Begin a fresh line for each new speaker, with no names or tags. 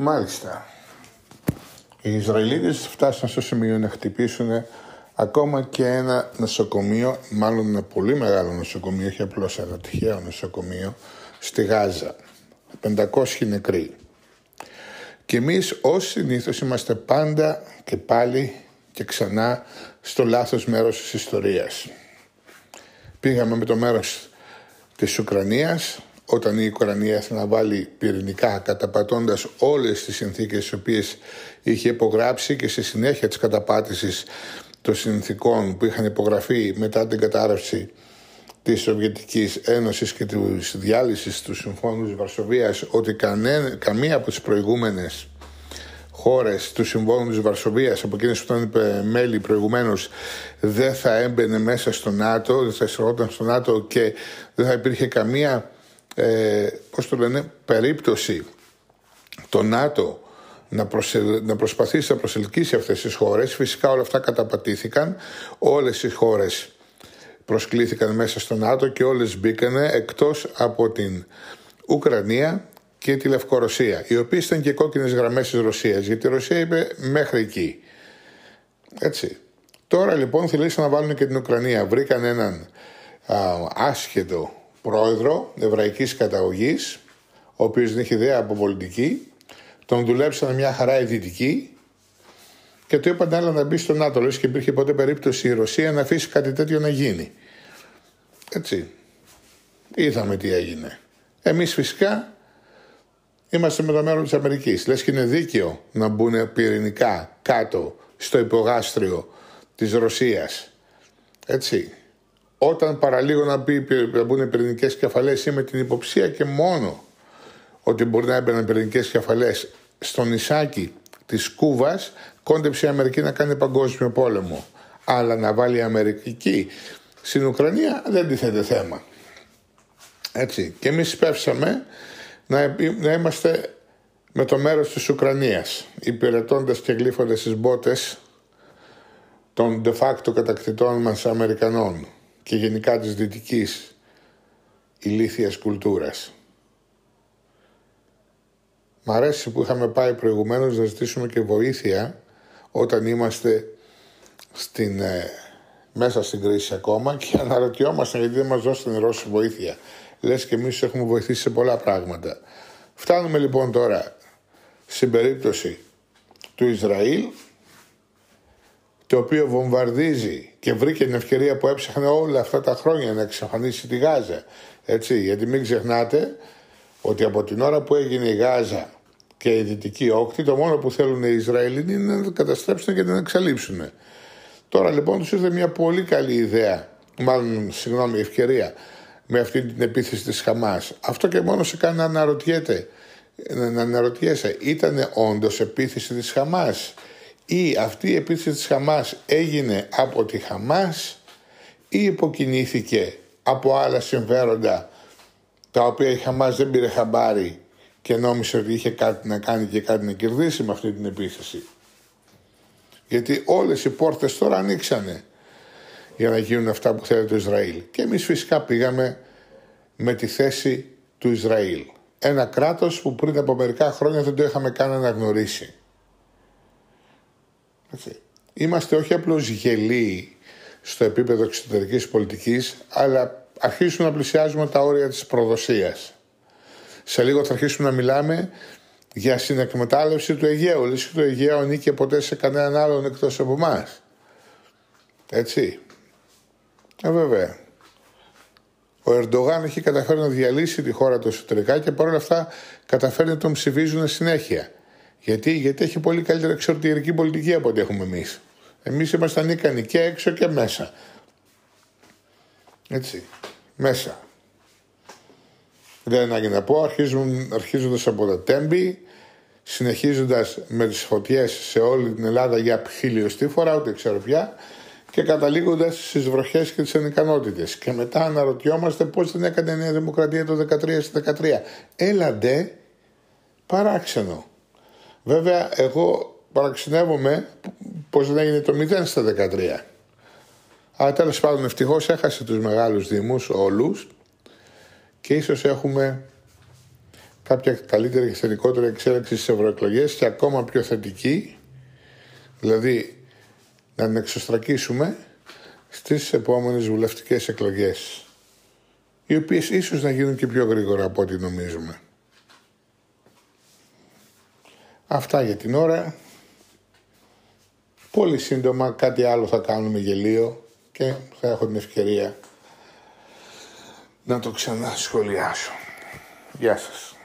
Μάλιστα. Οι Ισραηλίτες φτάσαν στο σημείο να χτυπήσουν ακόμα και ένα νοσοκομείο, μάλλον ένα πολύ μεγάλο νοσοκομείο, όχι απλώς ένα τυχαίο νοσοκομείο, στη Γάζα. 500 νεκροί. Και εμείς ως συνήθως είμαστε πάντα και πάλι και ξανά στο λάθος μέρος της ιστορίας. Πήγαμε με το μέρος της Ουκρανίας, όταν η Ουκρανία έθελε να βάλει πυρηνικά καταπατώντας όλες τις συνθήκες τις οποίες είχε υπογράψει και στη συνέχεια της καταπάτησης των συνθήκων που είχαν υπογραφεί μετά την κατάρρευση της Σοβιετικής Ένωσης και της διάλυσης του Συμφώνου της Βαρσοβίας ότι κανέ, καμία από τις προηγούμενες χώρες του Συμφώνου της Βαρσοβίας από εκείνες που ήταν μέλη προηγουμένως δεν θα έμπαινε μέσα στο ΝΑΤΟ, δεν θα εισερχόταν στο ΝΑΤΟ και δεν θα υπήρχε καμία ε, πώς το λένε, περίπτωση το ΝΑΤΟ να, να προσπαθήσει να προσελκύσει αυτές τις χώρες. Φυσικά όλα αυτά καταπατήθηκαν. Όλες οι χώρες προσκλήθηκαν μέσα στο ΝΑΤΟ και όλες μπήκανε εκτός από την Ουκρανία και τη Λευκορωσία, οι οποίες ήταν και κόκκινες γραμμές της Ρωσίας, γιατί η Ρωσία είπε μέχρι εκεί. Έτσι. Τώρα λοιπόν θελήσαν να βάλουν και την Ουκρανία. Βρήκαν έναν α, άσχετο πρόεδρο εβραϊκής καταγωγής, ο οποίος δεν είχε ιδέα από πολιτική, τον δουλέψαν μια χαρά οι και του είπαν άλλα να μπει στο ΝΑΤΟ. Λες και υπήρχε ποτέ περίπτωση η Ρωσία να αφήσει κάτι τέτοιο να γίνει. Έτσι. Είδαμε τι έγινε. Εμείς φυσικά είμαστε με το μέρος της Αμερικής. Λες και είναι δίκαιο να μπουν πυρηνικά κάτω στο υπογάστριο της Ρωσίας. Έτσι. Όταν παραλίγο να, μπει, να μπουν πυρηνικές κεφαλές ή με την υποψία και μόνο ότι μπορεί να έμπαιναν πυρηνικές κεφαλές στο νησάκι της Κούβας κόντεψε η Αμερική να κάνει παγκόσμιο πόλεμο. Αλλά να βάλει η Αμερική στην Ουκρανία δεν τίθεται θέμα. Έτσι. Και εμείς πέψαμε να, να είμαστε με το μέρος της Ουκρανίας, υπηρετώντας και γλύφοντας τις μπότες των de facto κατακτητών μας Αμερικανών και γενικά της δυτικής ηλίθιας κουλτούρας. Μ' αρέσει που είχαμε πάει προηγουμένως να ζητήσουμε και βοήθεια όταν είμαστε στην, ε, μέσα στην κρίση ακόμα και αναρωτιόμαστε γιατί δεν μας δώσαν οι Ρώσοι βοήθεια. Λες και εμείς έχουμε βοηθήσει σε πολλά πράγματα. Φτάνουμε λοιπόν τώρα στην περίπτωση του Ισραήλ το οποίο βομβαρδίζει και βρήκε την ευκαιρία που έψαχνε όλα αυτά τα χρόνια να εξαφανίσει τη Γάζα. Έτσι, γιατί μην ξεχνάτε ότι από την ώρα που έγινε η Γάζα και η Δυτική Όκτη, το μόνο που θέλουν οι Ισραηλινοί είναι να το καταστρέψουν και να την εξαλείψουν. Τώρα λοιπόν τους ήρθε μια πολύ καλή ιδέα, μάλλον συγγνώμη, ευκαιρία με αυτή την επίθεση της Χαμάς. Αυτό και μόνο σε κάνει να αναρωτιέται, να αναρωτιέσαι, ήταν όντως επίθεση της Χαμάς; Ή αυτή η επίθεση της Χαμάς έγινε από τη Χαμάς ή υποκινήθηκε από άλλα συμφέροντα τα οποία η Χαμάς δεν πήρε χαμπάρι και νόμισε ότι είχε κάτι να κάνει και κάτι να κερδίσει με αυτή την επίθεση. Γιατί όλες οι πόρτες τώρα ανοίξανε για να γίνουν αυτά που θέλει το Ισραήλ. Και εμείς φυσικά πήγαμε με τη θέση του Ισραήλ. Ένα κράτος που πριν από μερικά χρόνια δεν το είχαμε καν αναγνωρίσει. Είμαστε όχι απλώς γελοί στο επίπεδο εξωτερικής πολιτικής, αλλά αρχίσουμε να πλησιάζουμε τα όρια της προδοσίας. Σε λίγο θα αρχίσουμε να μιλάμε για συνεκμετάλλευση του Αιγαίου. Λες και το Αιγαίο ανήκει ποτέ σε κανέναν άλλον εκτός από εμάς. Έτσι. Ε, βέβαια. Ο Ερντογάν έχει καταφέρει να διαλύσει τη χώρα του εσωτερικά και παρόλα αυτά καταφέρει να τον ψηφίζουν συνέχεια. Γιατί, Γιατί έχει πολύ καλύτερη εξωτερική πολιτική από ό,τι έχουμε εμείς. Εμείς είμαστε ανίκανοι και έξω και μέσα. Έτσι. Μέσα. Δεν ανάγκη να πω, αρχίζοντας από τα τέμπη, συνεχίζοντας με τις φωτιές σε όλη την Ελλάδα για χιλιοστή φορά, ούτε ξέρω πια, και καταλήγοντας στις βροχές και τις ανικανότητες. Και μετά αναρωτιόμαστε πώς δεν έκανε η Νέα Δημοκρατία το 13 Έλαντε, παράξενο. Βέβαια, εγώ παραξενεύομαι πως δεν έγινε το 0 στα 13. Αλλά τέλος πάντων ευτυχώς έχασε τους μεγάλους δήμους όλους και ίσως έχουμε κάποια καλύτερη και θετικότερη εξέλιξη στις ευρωεκλογές και ακόμα πιο θετική, δηλαδή να την εξωστρακίσουμε στις επόμενες βουλευτικές εκλογές οι οποίες ίσως να γίνουν και πιο γρήγορα από ό,τι νομίζουμε. Αυτά για την ώρα. Πολύ σύντομα κάτι άλλο θα κάνουμε γελίο και θα έχω την ευκαιρία να το ξανασχολιάσω. Γεια σας.